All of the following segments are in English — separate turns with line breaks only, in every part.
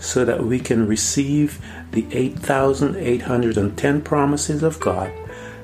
so that we can receive the 8,810 promises of God,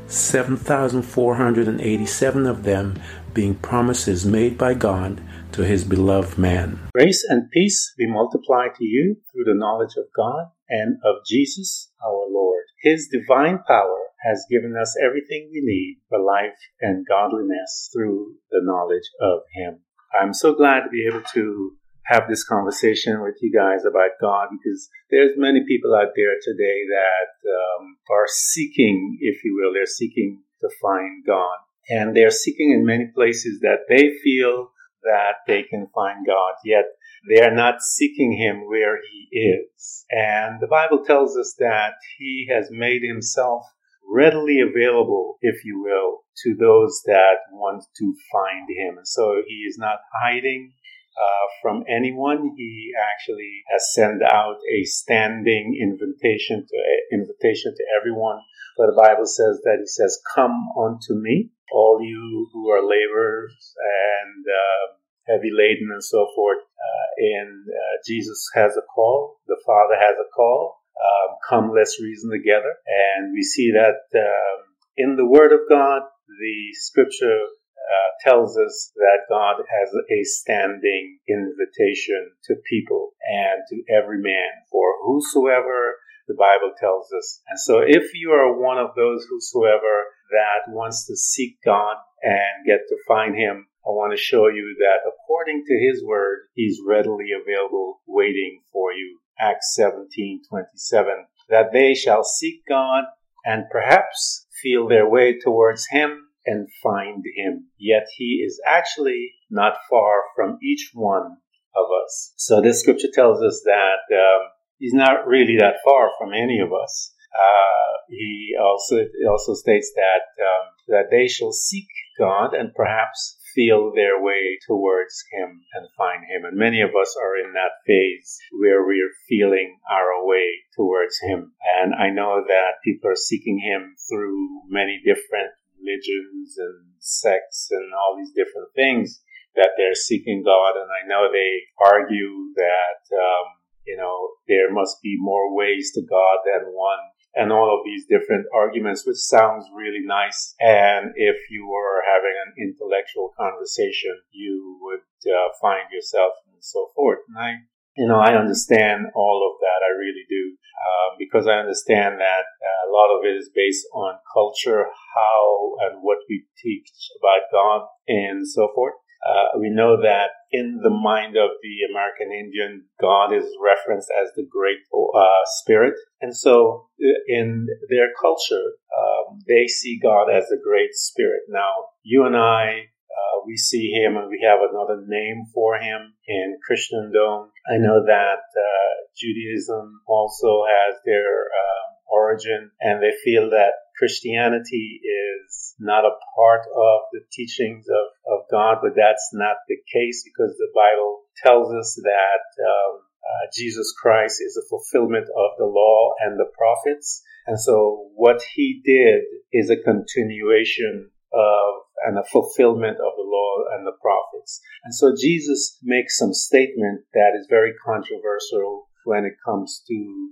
7,487 of them being promises made by God to his beloved man. Grace and peace be multiplied to you through the knowledge of God and of Jesus our Lord. His divine power has given us everything we need for life and godliness through the knowledge of Him. I'm so glad to be able to have this conversation with you guys about God because there's many people out there today that um, are seeking, if you will, they're seeking to find God. And they're seeking in many places that they feel that they can find God, yet they are not seeking Him where He is. And the Bible tells us that He has made Himself readily available, if you will, to those that want to find Him. So He is not hiding uh, from anyone. He actually has sent out a standing invitation to invitation to everyone. But the Bible says that He says, "Come unto me, all you who are laborers and uh, heavy laden and so forth." Uh, and uh, Jesus has a call. The Father has a call. Um, come, let's reason together. And we see that um, in the Word of God, the Scripture uh, tells us that God has a standing invitation to people and to every man for whosoever the Bible tells us. And so if you are one of those whosoever that wants to seek God and get to find him, I want to show you that according to his word, he's readily available waiting for you. Acts 17, 27, that they shall seek God and perhaps feel their way towards him and find him. Yet he is actually not far from each one of us. So this scripture tells us that um, he's not really that far from any of us. Uh, he also also states that um, that they shall seek God and perhaps feel their way towards Him and find Him. And many of us are in that phase where we're feeling our way towards Him. And I know that people are seeking Him through many different religions and sects and all these different things that they're seeking God. And I know they argue that, um, you know, there must be more ways to God than one and all of these different arguments, which sounds really nice. And if you were having an intellectual conversation, you would uh, find yourself and so forth. And I, you know, I understand all of that. I really do. Um, because I understand that uh, a lot of it is based on culture, how and what we teach about God and so forth. Uh, we know that in the mind of the American Indian, God is referenced as the great uh, spirit. And so uh, in their culture, um, they see God as the great spirit. Now, you and I uh, we see him and we have another name for him in Christendom. I know that uh, Judaism also has their uh, origin and they feel that Christianity is not a part of the teachings of, of God, but that's not the case because the Bible tells us that um, uh, Jesus Christ is a fulfillment of the law and the prophets. And so what he did is a continuation of and a fulfillment of the law and the prophets. And so Jesus makes some statement that is very controversial when it comes to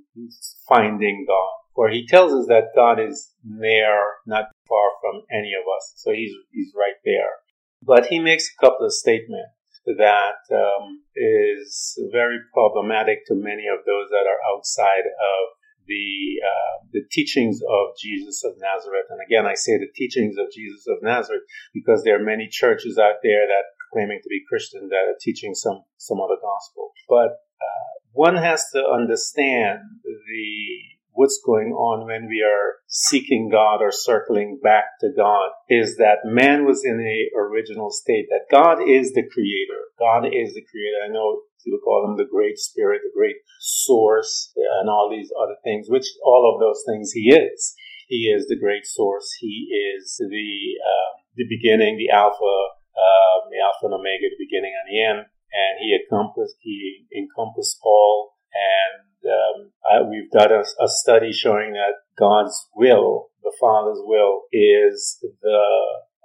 finding God. For he tells us that God is near, not far from any of us. So he's, he's right there. But he makes a couple of statements that um, is very problematic to many of those that are outside of the uh, the teachings of Jesus of Nazareth. And again, I say the teachings of Jesus of Nazareth because there are many churches out there that claiming to be Christian that are teaching some some other gospel. But uh, one has to understand the what's going on when we are seeking God or circling back to God is that man was in a original state, that God is the creator. God is the creator. I know you call him the great spirit, the great source, and all these other things, which all of those things he is. He is the great source. He is the, uh, the beginning, the alpha, uh, the alpha and omega, the beginning and the end. And he encompassed, he encompassed all and um, I, we've done a, a, study showing that God's will, the Father's will, is the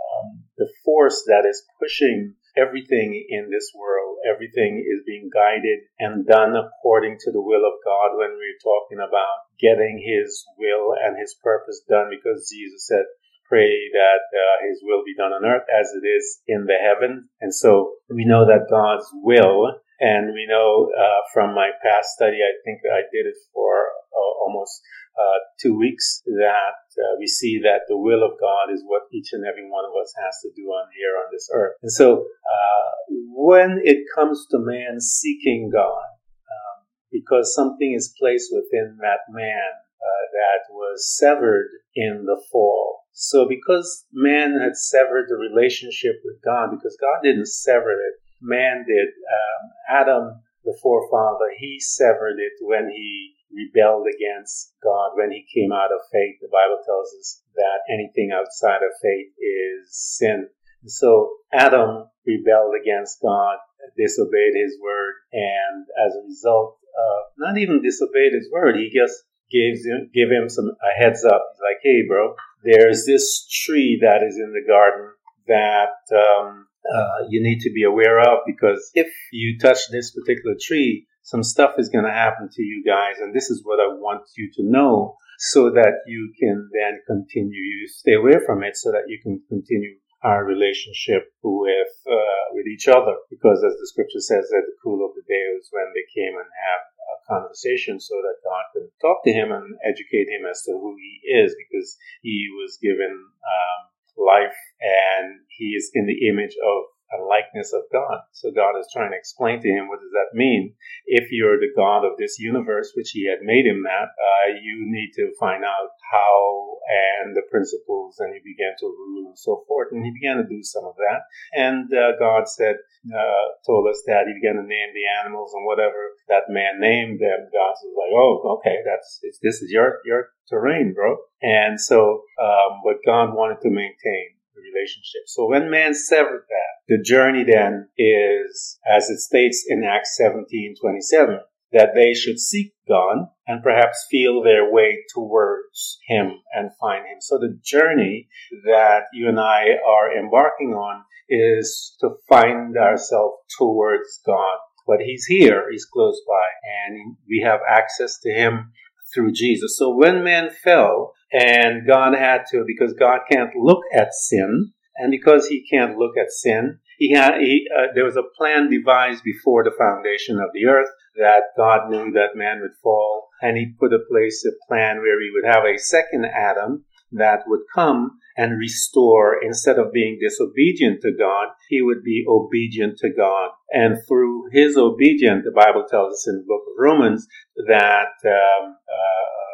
um, the force that is pushing everything in this world. Everything is being guided and done according to the will of God. When we're talking about getting His will and His purpose done, because Jesus said, pray that uh, his will be done on earth as it is in the heaven. And so we know that God's will and we know uh, from my past study, I think I did it for uh, almost uh, two weeks, that uh, we see that the will of God is what each and every one of us has to do on here on this earth. And so uh, when it comes to man seeking God, um, because something is placed within that man uh, that was severed in the fall. So because man had severed the relationship with God, because God didn't sever it, man did. Um, Adam, the forefather, he severed it when he rebelled against God, when he came out of faith. The Bible tells us that anything outside of faith is sin. So Adam rebelled against God, disobeyed his word, and as a result, uh, not even disobeyed his word, he just gave him, gave him some a heads up. He's like, "Hey, bro, there's this tree that is in the garden that um, uh, you need to be aware of because if you touch this particular tree, some stuff is going to happen to you guys, and this is what I want you to know so that you can then continue. You stay away from it so that you can continue our relationship with uh, with each other. Because as the scripture says, at the cool of the day was when they came and have a conversation, so that God can talk to him and educate him as to who he is, because he was given um, life and he is in the image of a likeness of God. So God is trying to explain to him what does that mean? If you're the God of this universe, which he had made him that, uh, you need to find out how and the principles, and he began to rule and so forth. And he began to do some of that. And uh, God said, uh, told us that he began to name the animals and whatever that man named them. God was like, oh, okay, that's this is your your terrain, bro. And so, um, but God wanted to maintain the relationship. So when man severed that, the journey then is, as it states in Acts 17, 27, that they should seek God and perhaps feel their way towards Him and find Him. So the journey that you and I are embarking on is to find ourselves towards God. But He's here, He's close by, and we have access to Him through Jesus. So when man fell, and God had to, because God can't look at sin, and because he can't look at sin, he had, he, uh, there was a plan devised before the foundation of the earth that God knew that man would fall, and he put in place a plan where he would have a second Adam that would come and restore, instead of being disobedient to God, he would be obedient to God. And through his obedience, the Bible tells us in the book of Romans that um, uh,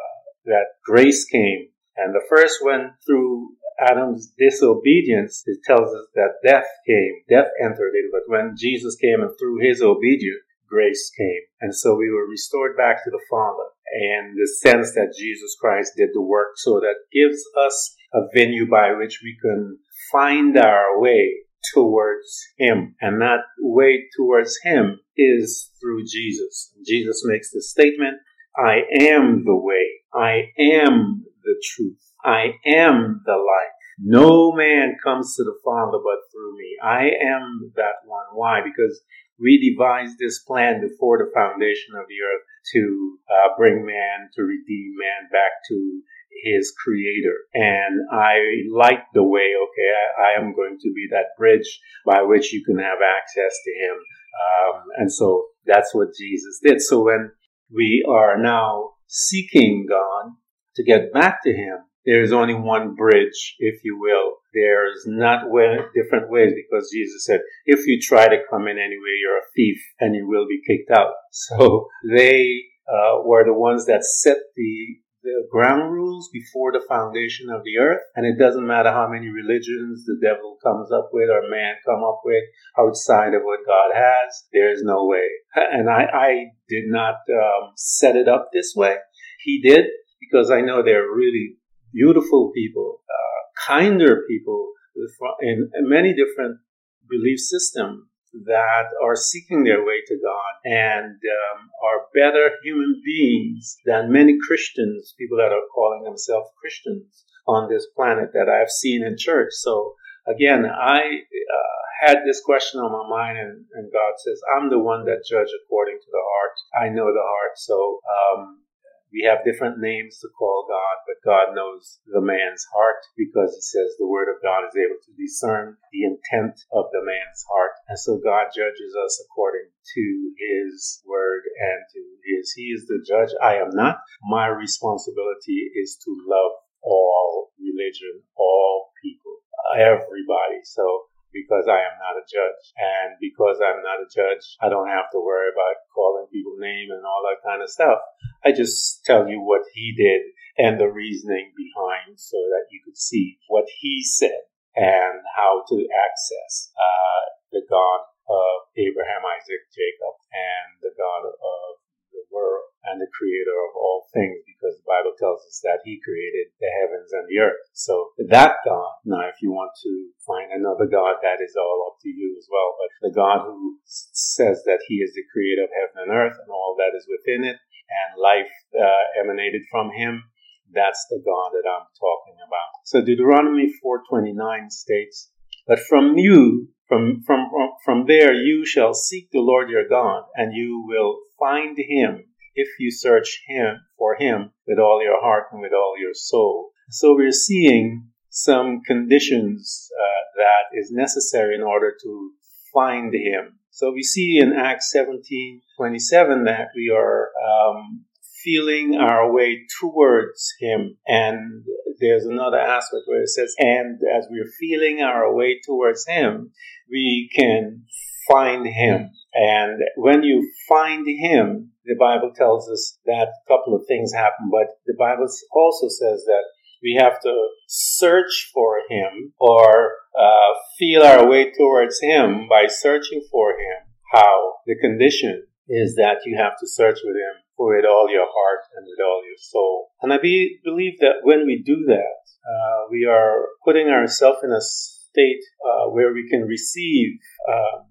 that grace came. And the first one through Adam's disobedience, it tells us that death came, death entered it. But when Jesus came and through his obedience, grace came. And so we were restored back to the Father and the sense that Jesus Christ did the work. So that gives us a venue by which we can find our way towards Him. And that way towards Him is through Jesus. Jesus makes the statement, I am the way. I am the truth. I am the life. No man comes to the Father but through me. I am that one. Why? Because we devised this plan before the foundation of the earth to uh, bring man, to redeem man back to his creator. And I like the way, okay, I, I, am going to be that bridge by which you can have access to him. Um, and so that's what Jesus did. So when we are now seeking God to get back to Him, there is only one bridge, if you will. There's not way, different ways because Jesus said, if you try to come in anyway, you're a thief and you will be kicked out. So they uh, were the ones that set the the ground rules before the foundation of the earth. And it doesn't matter how many religions the devil comes up with or man come up with outside of what God has. There is no way. And I, I did not um, set it up this way. He did because I know they're really beautiful people, uh, kinder people in many different belief systems that are seeking their way to God and um, are better human beings than many Christians, people that are calling themselves Christians on this planet that I've seen in church. So again, I uh, had this question on my mind, and, and, God says, I'm the one that judge according to the heart. I know the heart. So um, we have different names to call God, but God knows the man's heart because he says the word of God is able to discern the intent of the man's heart. And so God judges us according to his word and to his. He is the judge. I am not. My responsibility is to love all religion, all people, everybody. So because I am not a judge. And because I'm not a judge, I don't have to worry about calling people name and all that kind of stuff. I just tell you what he did and the reasoning behind so that you could see what he said and how to access uh, the God of Abraham, Isaac, Jacob, and the God of the world and the creator of all things because the Bible tells us that he created the heavens and the earth. So that God, now if you want to find another God, that is all up to you as well. But the God who says that he is the creator of heaven and earth and all that is within it and life uh, emanated from him, that's the God that I'm talking about. So Deuteronomy 4:29 states, "But from you, from from from there you shall seek the Lord your God, and you will find him if you search him for him with all your heart and with all your soul. So we're seeing some conditions uh, that is necessary in order to find him. So we see in Acts 17, 27 that we are um, feeling our way towards him. And there's another aspect where it says, and as we're feeling our way towards him, we can find him. And when you find him, the Bible tells us that a couple of things happen, but the Bible also says that we have to search for him or uh, feel our way towards him by searching for him. How? The condition is that you have to search with him with all your heart and with all your soul. And I be, believe that when we do that, uh, we are putting ourselves in a state uh, where we can receive uh,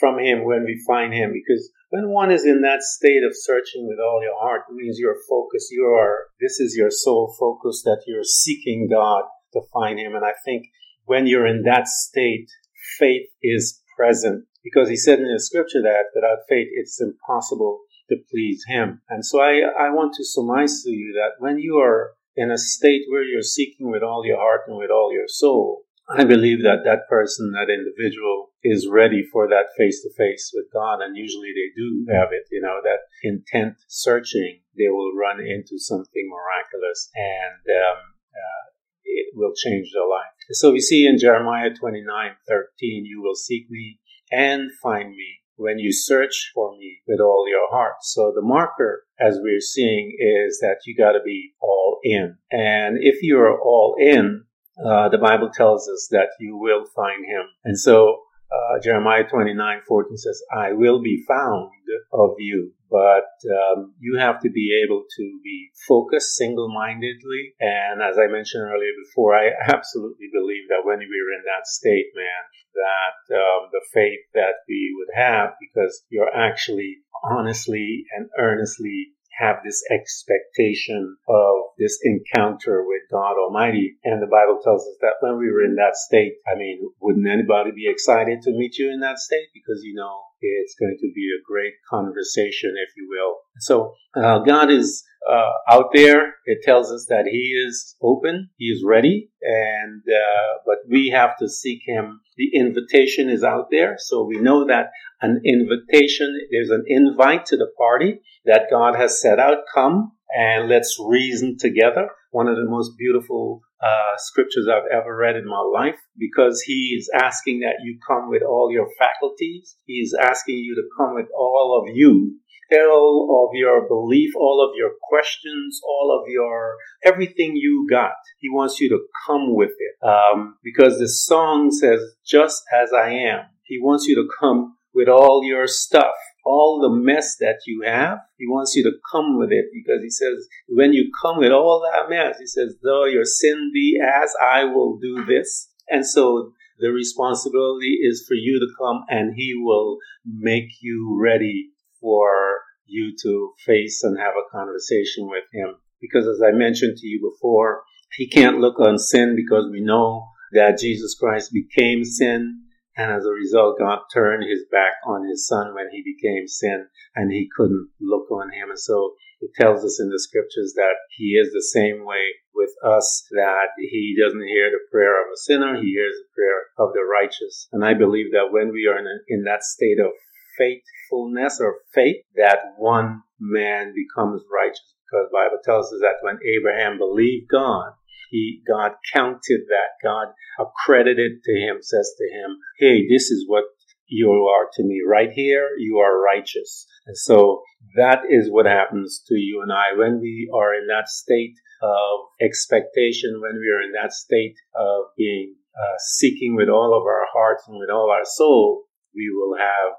from him when we find him because when one is in that state of searching with all your heart, it means you're focused. You are, this is your sole focus that you're seeking God to find Him. And I think when you're in that state, faith is present because He said in the scripture that without faith, it's impossible to please Him. And so I, I want to surmise to you that when you are in a state where you're seeking with all your heart and with all your soul, I believe that that person, that individual is ready for that face to face with God. And usually they do have it, you know, that intent searching, they will run into something miraculous and, um, uh, it will change their life. So we see in Jeremiah 29, 13, you will seek me and find me when you search for me with all your heart. So the marker, as we're seeing, is that you got to be all in. And if you're all in, uh, the Bible tells us that you will find him. And so uh, Jeremiah 29, 14 says, I will be found of you. But um, you have to be able to be focused single mindedly. And as I mentioned earlier before, I absolutely believe that when we're in that state, man, that um, the faith that we would have, because you're actually honestly and earnestly have this expectation of this encounter with God Almighty. And the Bible tells us that when we were in that state, I mean, wouldn't anybody be excited to meet you in that state? Because you know, it's going to be a great conversation, if you will. So, uh, God is uh, out there. It tells us that He is open, He is ready, and uh, but we have to seek Him. The invitation is out there, so we know that an invitation, there's an invite to the party that God has set out. Come and let's reason together. One of the most beautiful uh, scriptures I've ever read in my life because he is asking that you come with all your faculties. He is asking you to come with all of you all of your belief, all of your questions, all of your everything you got. He wants you to come with it um, because the song says, "Just as I am." He wants you to come with all your stuff, all the mess that you have. He wants you to come with it because he says, when you come with all that mess, he says, though your sin be as I will do this. And so the responsibility is for you to come and he will make you ready for you to face and have a conversation with him. Because as I mentioned to you before, he can't look on sin because we know that Jesus Christ became sin. And as a result, God turned his back on his son when he became sin and he couldn't look on him. And so it tells us in the scriptures that he is the same way with us, that he doesn't hear the prayer of a sinner. He hears the prayer of the righteous. And I believe that when we are in, a, in that state of faithfulness or faith that one man becomes righteous because Bible tells us that when Abraham believed God, he God counted that God accredited to him says to him, "Hey, this is what you are to me right here. You are righteous." And so that is what happens to you and I when we are in that state of expectation, when we are in that state of being uh, seeking with all of our hearts and with all our soul, we will have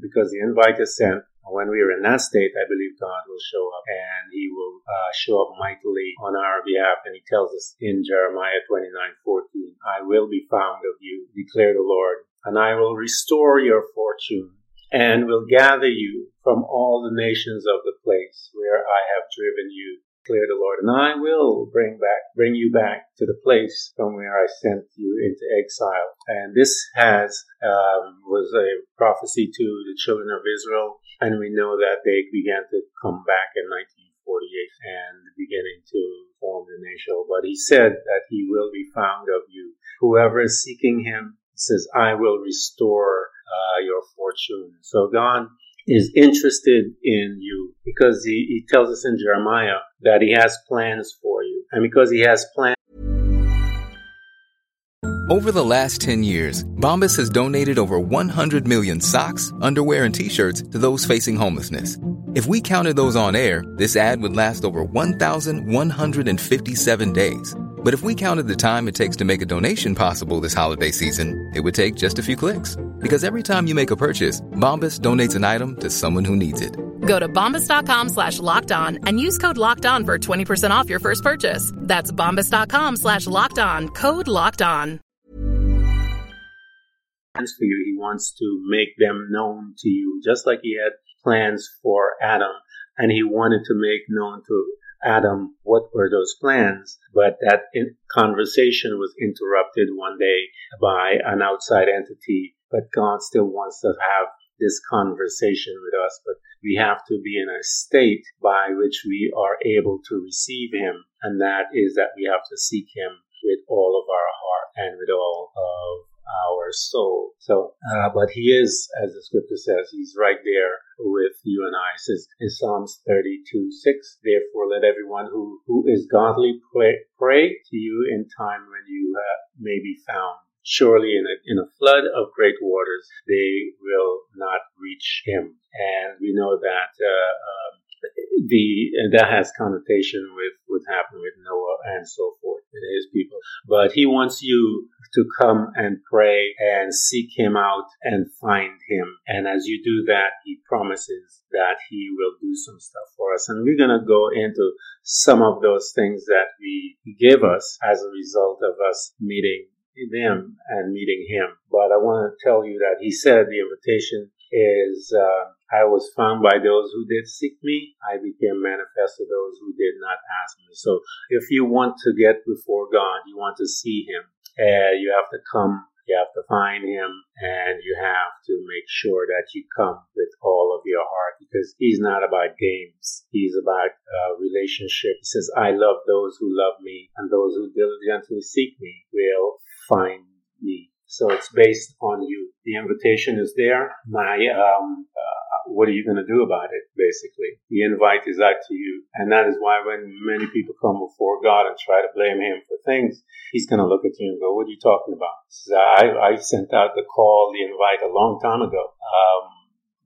because the invite is sent. When we are in that state, I believe God will show up and He will uh, show up mightily on our behalf. And He tells us in Jeremiah 29 14, I will be found of you, declare the Lord, and I will restore your fortune and will gather you from all the nations of the place where I have driven you declare the Lord, and I will bring back, bring you back to the place from where I sent you into exile. And this has um, was a prophecy to the children of Israel, and we know that they began to come back in 1948 and beginning to form the nation. But he said that he will be found of you. Whoever is seeking him says, I will restore uh, your fortune. So God is interested in you because he, he tells us in Jeremiah that he has plans for you. And because he has plans.
Over the last 10 years, Bombas has donated over 100 million socks, underwear, and t shirts to those facing homelessness. If we counted those on air, this ad would last over 1,157 days. But if we counted the time it takes to make a donation possible this holiday season, it would take just a few clicks. Because every time you make a purchase, Bombas donates an item to someone who needs it.
Go to bombas.com slash locked on and use code locked on for 20% off your first purchase. That's bombas.com slash locked on, code locked on.
For you, he wants to make them known to you, just like he had plans for Adam, and he wanted to make known to Adam what were those plans, but that conversation was interrupted one day by an outside entity but God still wants to have this conversation with us, but we have to be in a state by which we are able to receive Him, and that is that we have to seek Him with all of our heart and with all of our soul. So, uh, but He is, as the Scripture says, He's right there with you and I. It says in Psalms 32, 6, therefore let everyone who, who is godly pray, pray to you in time when you uh, may be found surely in a, in a flood of great waters, they will not reach him. And we know that, uh, um, the, that has connotation with what happened with Noah and so forth with his people. But he wants you to come and pray and seek him out and find him. And as you do that, he promises that he will do some stuff for us. And we're going to go into some of those things that we give us as a result of us meeting them and meeting him. But I want to tell you that he said the invitation is, uh, I was found by those who did seek me. I became manifest to those who did not ask me. So if you want to get before God, you want to see him, uh, you have to come you have to find him and you have to make sure that you come with all of your heart because he's not about games. He's about uh, relationship. He says, I love those who love me and those who diligently seek me will find me. So it's based on you. The invitation is there. My, um, uh, what are you going to do about it, basically? The invite is out to you. And that is why when many people come before God and try to blame him for things, he's going to look at you and go, what are you talking about? I, I sent out the call, the invite a long time ago. Um,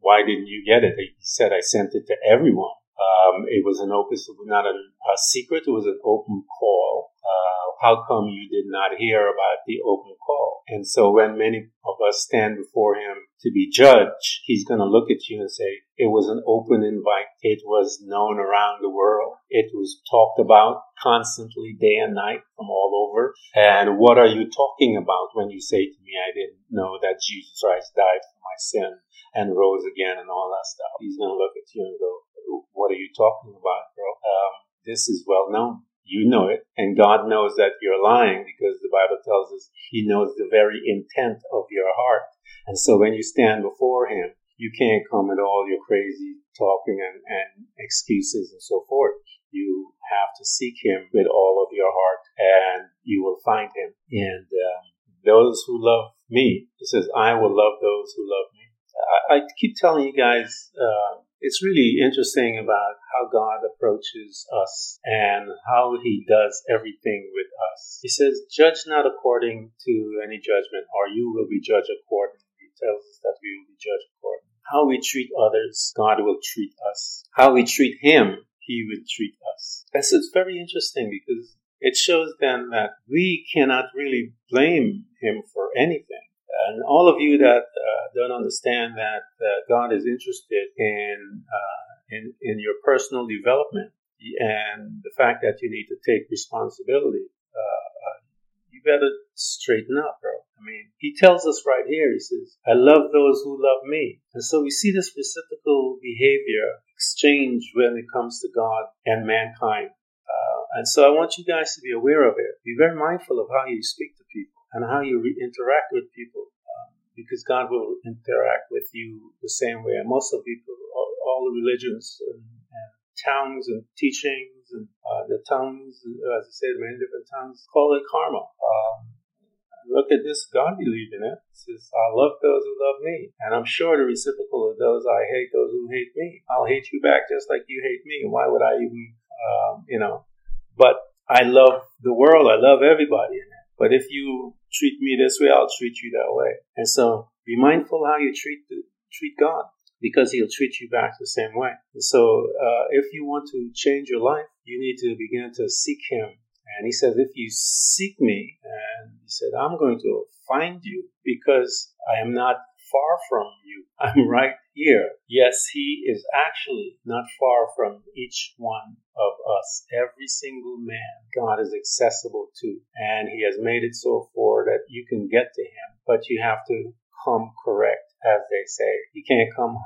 why didn't you get it? He said, I sent it to everyone. Um, it was an open, not a, a, secret. It was an open call. Uh, how come you did not hear about the open call? And so when many of us stand before him to be judged, he's going to look at you and say, it was an open invite. It was known around the world. It was talked about constantly day and night from all over. And what are you talking about when you say to me, I didn't know that Jesus Christ died for my sin and rose again and all that stuff? He's going to look at you and go, what are you talking about, bro? Um, this is well known. You know it, and God knows that you're lying because the Bible tells us He knows the very intent of your heart. And so when you stand before Him, you can't come at all your crazy talking and, and excuses and so forth. You have to seek Him with all of your heart, and you will find Him. And um, those who love me, it says, I will love those who love me. I, I keep telling you guys, uh, it's really interesting about how God approaches us and how he does everything with us. He says, judge not according to any judgment or you will be judged accordingly. He tells us that we will be judged accordingly. How we treat others, God will treat us. How we treat him, he will treat us. So it's very interesting because it shows then that we cannot really blame him for anything. And all of you that uh, don't understand that uh, God is interested in, uh, in, in your personal development and the fact that you need to take responsibility, uh, uh, you better straighten up, bro. I mean, he tells us right here, he says, I love those who love me. And so we see this reciprocal behavior exchange when it comes to God and mankind. Uh, and so I want you guys to be aware of it. Be very mindful of how you speak to people and how you re- interact with people um, because God will interact with you the same way. And most of people, all, all the religions and, and, tongues and teachings and uh, the tongues, as I said, many different tongues, call it karma. Um, look at this, God believed in it. It says, I love those who love me. And I'm sure the reciprocal of those I hate those who hate me. I'll hate you back just like you hate me. Why would I even, um, you know, but I love the world. I love everybody in it. But if you treat me this way, I'll treat you that way. And so be mindful how you treat the, treat God because he'll treat you back the same way. And so uh, if you want to change your life, you need to begin to seek him. And he says, if you seek me, and he said, I'm going to find you because I am not far from you. I'm right here. Yes, He is actually not far from each one of us. Every single man God is accessible to. And He has made it so for that you can get to Him, but you have to come correct, as they say. You can't come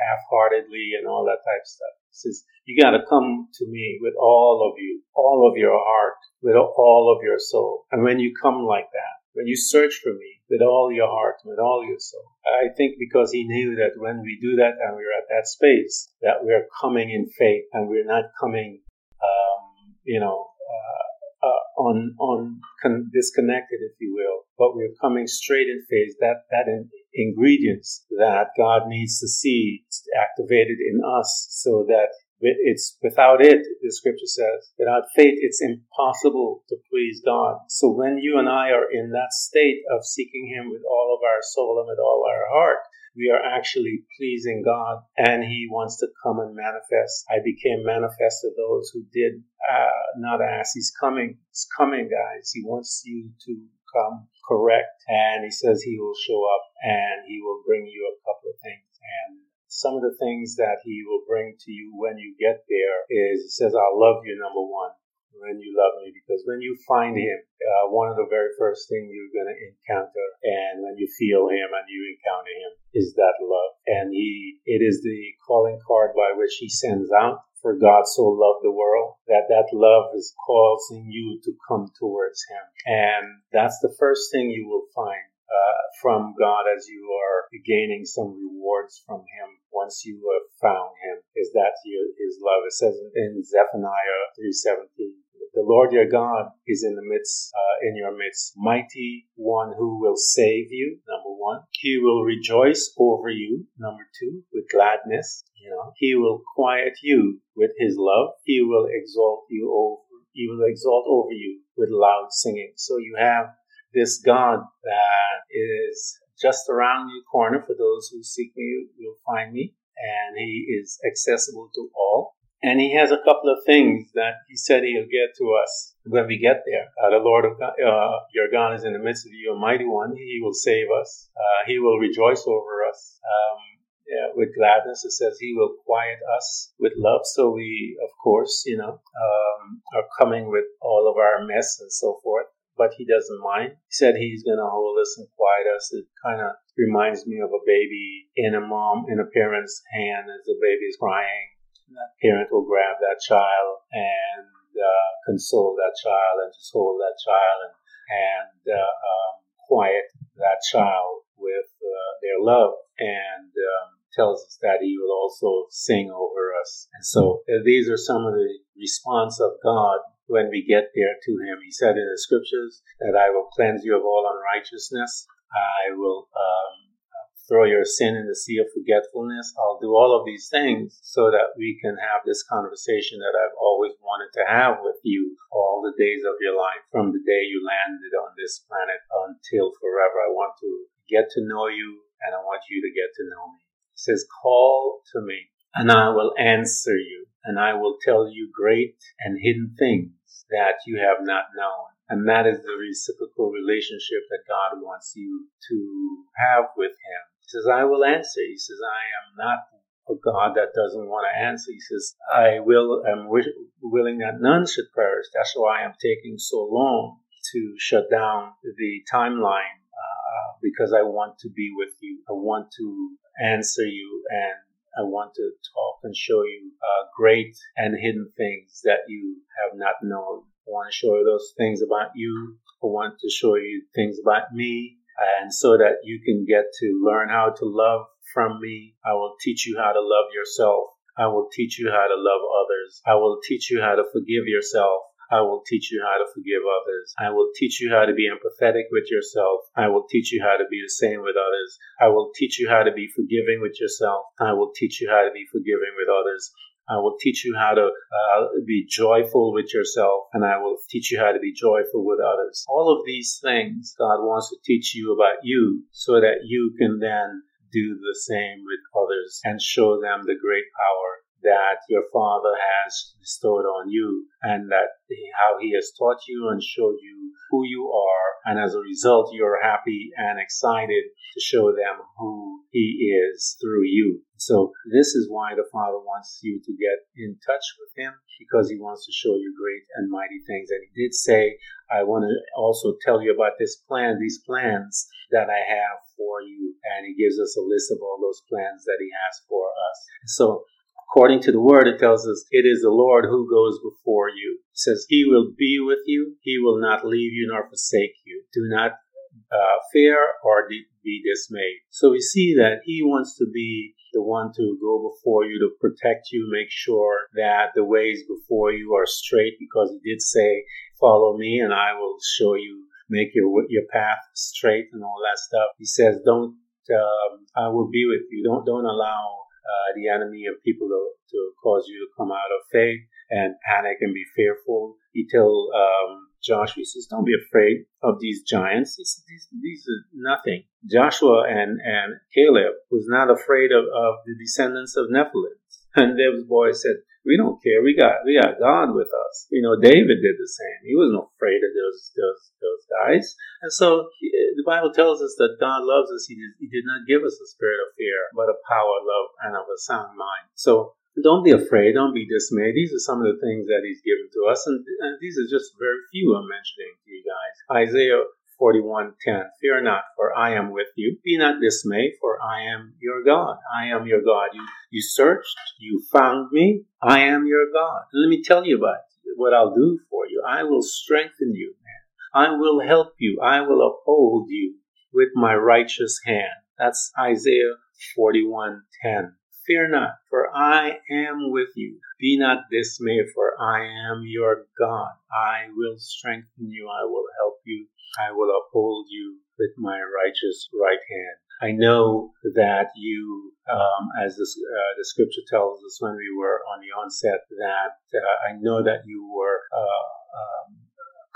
half-heartedly and all that type of stuff. He says, you gotta come to me with all of you, all of your heart, with all of your soul. And when you come like that, when you search for me with all your heart, with all your soul. I think because he knew that when we do that and we're at that space, that we're coming in faith and we're not coming, um, you know, uh, uh, on on con- disconnected, if you will, but we're coming straight in faith. That that in- ingredients that God needs to see activated in us, so that it's without it, the scripture says, without faith, it's impossible to please God. So when you and I are in that state of seeking Him with all of our soul and with all our heart, we are actually pleasing God and He wants to come and manifest. I became manifest to those who did uh, not ask. He's coming. He's coming, guys. He wants you to come correct. And He says He will show up and He will bring you a couple of things. And some of the things that he will bring to you when you get there is he says, I love you, number one, when you love me. Because when you find him, uh, one of the very first things you're going to encounter and when you feel him and you encounter him is that love. And he, it is the calling card by which he sends out for God so loved the world that that love is causing you to come towards him. And that's the first thing you will find uh, from God as you are gaining some rewards from Him once you have found Him is that His love. It says in Zephaniah 3:17, "The Lord your God is in the midst, uh, in your midst, mighty one who will save you." Number one. He will rejoice over you, number two, with gladness. You know, he will quiet you with his love. He will exalt you over, he will exalt over you with loud singing. So you have this God that is just around your corner. For those who seek me, you'll find me. And he is accessible to all. And he has a couple of things that he said he'll get to us when we get there. Uh, the Lord of God, uh, your God is in the midst of you, a mighty one. He will save us. Uh, he will rejoice over us. Um, yeah, with gladness. It says he will quiet us with love. So we, of course, you know, um, are coming with all of our mess and so forth but he doesn't mind. He said he's going to hold us and quiet us. It kind of reminds me of a baby in a mom, in a parent's hand as the baby is crying that parent will grab that child and uh, console that child and just hold that child and, and uh, um, quiet that child with uh, their love and um, tells us that he will also sing over us. And so uh, these are some of the response of God when we get there to him. He said in the scriptures that I will cleanse you of all unrighteousness. I will um, throw your sin in the sea of forgetfulness. I'll do all of these things so that we can have this conversation that I've always wanted to have with you all the days of your life, from the day you landed on this planet until forever. I want to get to know you and I want you to get to know me. He says, call to me and I will answer you and I will tell you great and hidden things that you have not known. And that is the reciprocal relationship that God wants you to have with Him He says, I will answer. He says, I am not a God that doesn't want to answer. He says, I will, am willing that none should perish. That's why I'm taking so long to shut down the timeline uh, because I want to be with you. I want to answer you and I want to talk and show you uh, great and hidden things that you have not known. I want to show you those things about you. I want to show you things about me and so that you can get to learn how to love from me. I will teach you how to love yourself. I will teach you how to love others. I will teach you how to forgive yourself. I will teach you how to forgive others. I will teach you how to be empathetic with yourself. I will teach you how to be the same with others. I will teach you how to be forgiving with yourself. I will teach you how to be forgiving with others. I will teach you how to uh, be joyful with yourself, and I will teach you how to be joyful with others. All of these things God wants to teach you about you so that you can then do the same with others and show them the great power that your Father has bestowed on you and that how He has taught you and showed you who you are. And as a result, you're happy and excited to show them who He is through you. So this is why the Father wants you to get in touch with Him because He wants to show you great and mighty things. And He did say, I want to also tell you about this plan, these plans that I have for you. And He gives us a list of all those plans that He has for us. So according to the word, it tells us it is the Lord who goes before you. It says, He will be with you. He will not leave you nor forsake you. Do not uh, fear or be dismayed. So we see that He wants to be the one to go before you to protect you, make sure that the ways before you are straight because he did say, follow me and I will show you, make your, your path straight and all that stuff. He says, don't, um, I will be with you. Don't, don't allow uh, the enemy and people to, to cause you to come out of faith and panic and be fearful. He tell um, Joshua, he says, don't be afraid of these giants. Says, these, these are nothing. Joshua and, and Caleb was not afraid of, of the descendants of Nephilim. And those boys said, we don't care. We got we got God with us. You know, David did the same. He wasn't afraid of those those those guys. And so the Bible tells us that God loves us. He did, he did not give us a spirit of fear, but a power, love, and of a sound mind. So don't be afraid. Don't be dismayed. These are some of the things that He's given to us, and, and these are just very few I'm mentioning to you guys. Isaiah 41:10 Fear not for I am with you. Be not dismayed for I am your God. I am your God. You you searched you found me. I am your God. Let me tell you about what I'll do for you. I will strengthen you man. I will help you. I will uphold you with my righteous hand. That's Isaiah 41:10 Fear not, for I am with you. Be not dismayed, for I am your God. I will strengthen you. I will help you. I will uphold you with my righteous right hand. I know that you, um, as the, uh, the scripture tells us when we were on the onset, that uh, I know that you were uh, um,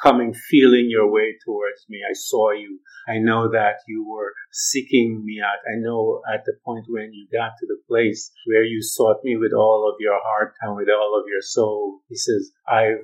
coming, feeling your way towards me. I saw you. I know that you were seeking me out. I know at the point when you got to the place where you sought me with all of your heart and with all of your soul. He says, I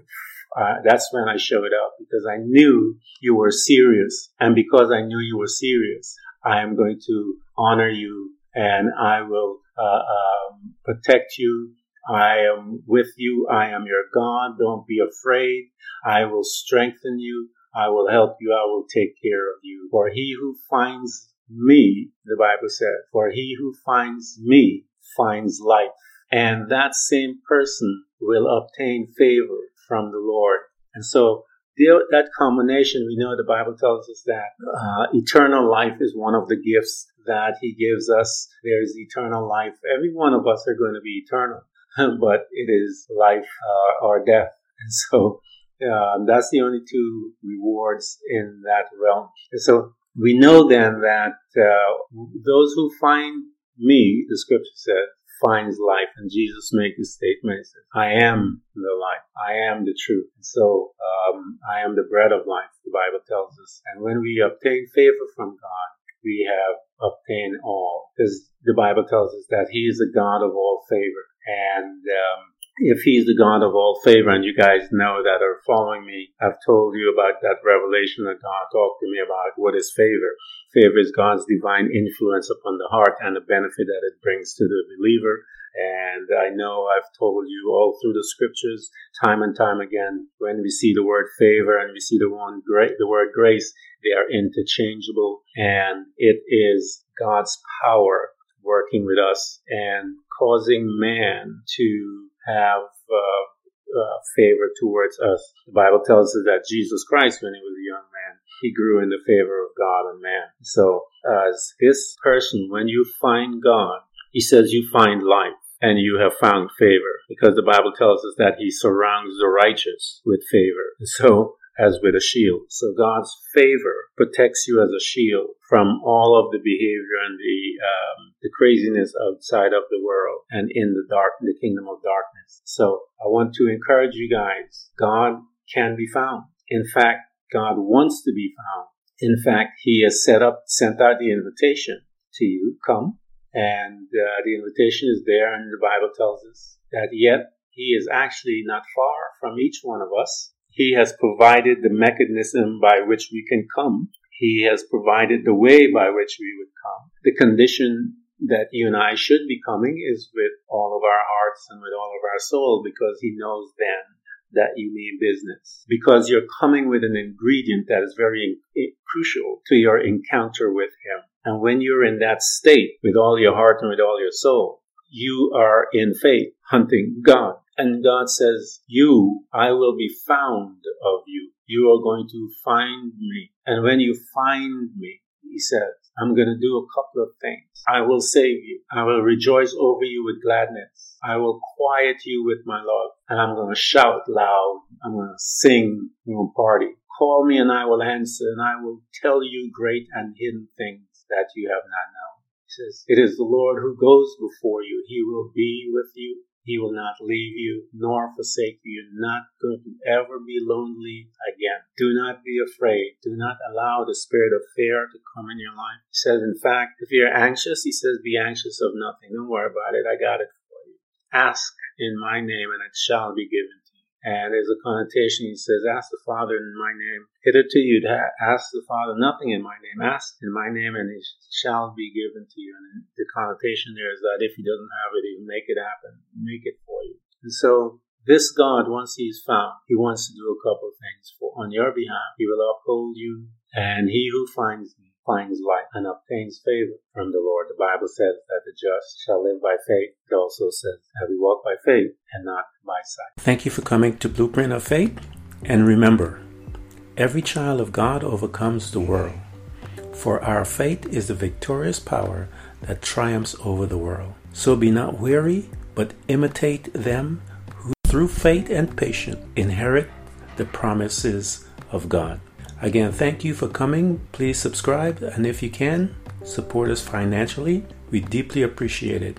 uh, that's when I showed up because I knew you were serious. And because I knew you were serious, I am going to honor you and I will uh, um, protect you I am with you. I am your God. Don't be afraid. I will strengthen you. I will help you. I will take care of you. For he who finds me, the Bible says, for he who finds me finds life. And that same person will obtain favor from the Lord. And so that combination, we know the Bible tells us that uh, eternal life is one of the gifts that He gives us. There is eternal life. Every one of us are going to be eternal. but it is life uh, or death. And so um, that's the only two rewards in that realm. And so we know then that uh, those who find me, the scripture says, finds life. And Jesus makes a statement. Says, I am the life. I am the truth. And so um, I am the bread of life, the Bible tells us. And when we obtain favor from God, we have obtained all. Because the Bible tells us that He is the God of all favor. And um, if he's the God of all favor, and you guys know that are following me, I've told you about that revelation that God talked to me about what is favor. Favor is God's divine influence upon the heart and the benefit that it brings to the believer. And I know I've told you all through the scriptures, time and time again, when we see the word favor and we see the one great, the word grace, they are interchangeable, and it is God's power working with us and causing man to have uh, uh, favor towards us. The Bible tells us that Jesus Christ, when he was a young man, he grew in the favor of God and man. So, as this person, when you find God, he says you find life and you have found favor because the Bible tells us that he surrounds the righteous with favor. So as with a shield. So God's favor protects you as a shield from all of the behavior and the um, the craziness outside of the world and in the dark, the kingdom of darkness. So I want to encourage you guys. God can be found. In fact, God wants to be found. In fact, He has set up, sent out the invitation to you. Come, and uh, the invitation is there, and the Bible tells us that yet He is actually not far from each one of us. He has provided the mechanism by which we can come. He has provided the way by which we would come. The condition that you and I should be coming is with all of our hearts and with all of our soul because He knows then that you mean business. Because you're coming with an ingredient that is very crucial to your encounter with Him. And when you're in that state with all your heart and with all your soul, you are in faith hunting God. And God says, You, I will be found of you. You are going to find me. And when you find me, he says, I'm going to do a couple of things. I will save you. I will rejoice over you with gladness. I will quiet you with my love. And I'm going to shout loud. I'm going to sing. I'm going to party. Call me and I will answer and I will tell you great and hidden things that you have not known. He says, It is the Lord who goes before you. He will be with you. He will not leave you nor forsake you. You're not going to ever be lonely again. Do not be afraid. Do not allow the spirit of fear to come in your life. He says, in fact, if you're anxious, he says, be anxious of nothing. Don't worry about it. I got it for you. Ask in my name and it shall be given and there's a connotation, he says, ask the Father in my name. Hitherto you'd ha- ask the Father nothing in my name. Ask in my name and it shall be given to you. And the connotation there is that if he doesn't have it, he'll make it happen, make it for you. And so this God, once he's found, he wants to do a couple of things for on your behalf. He will uphold you, and he who finds me finds life and obtains favor from the Lord. The Bible says that the just shall live by faith. It also says that we walk by faith and not sight. Thank you for coming to Blueprint of Faith. And remember, every child of God overcomes the world. For our faith is the victorious power that triumphs over the world. So be not weary, but imitate them who through faith and patience inherit the promises of God. Again, thank you for coming. Please subscribe, and if you can, support us financially. We deeply appreciate it.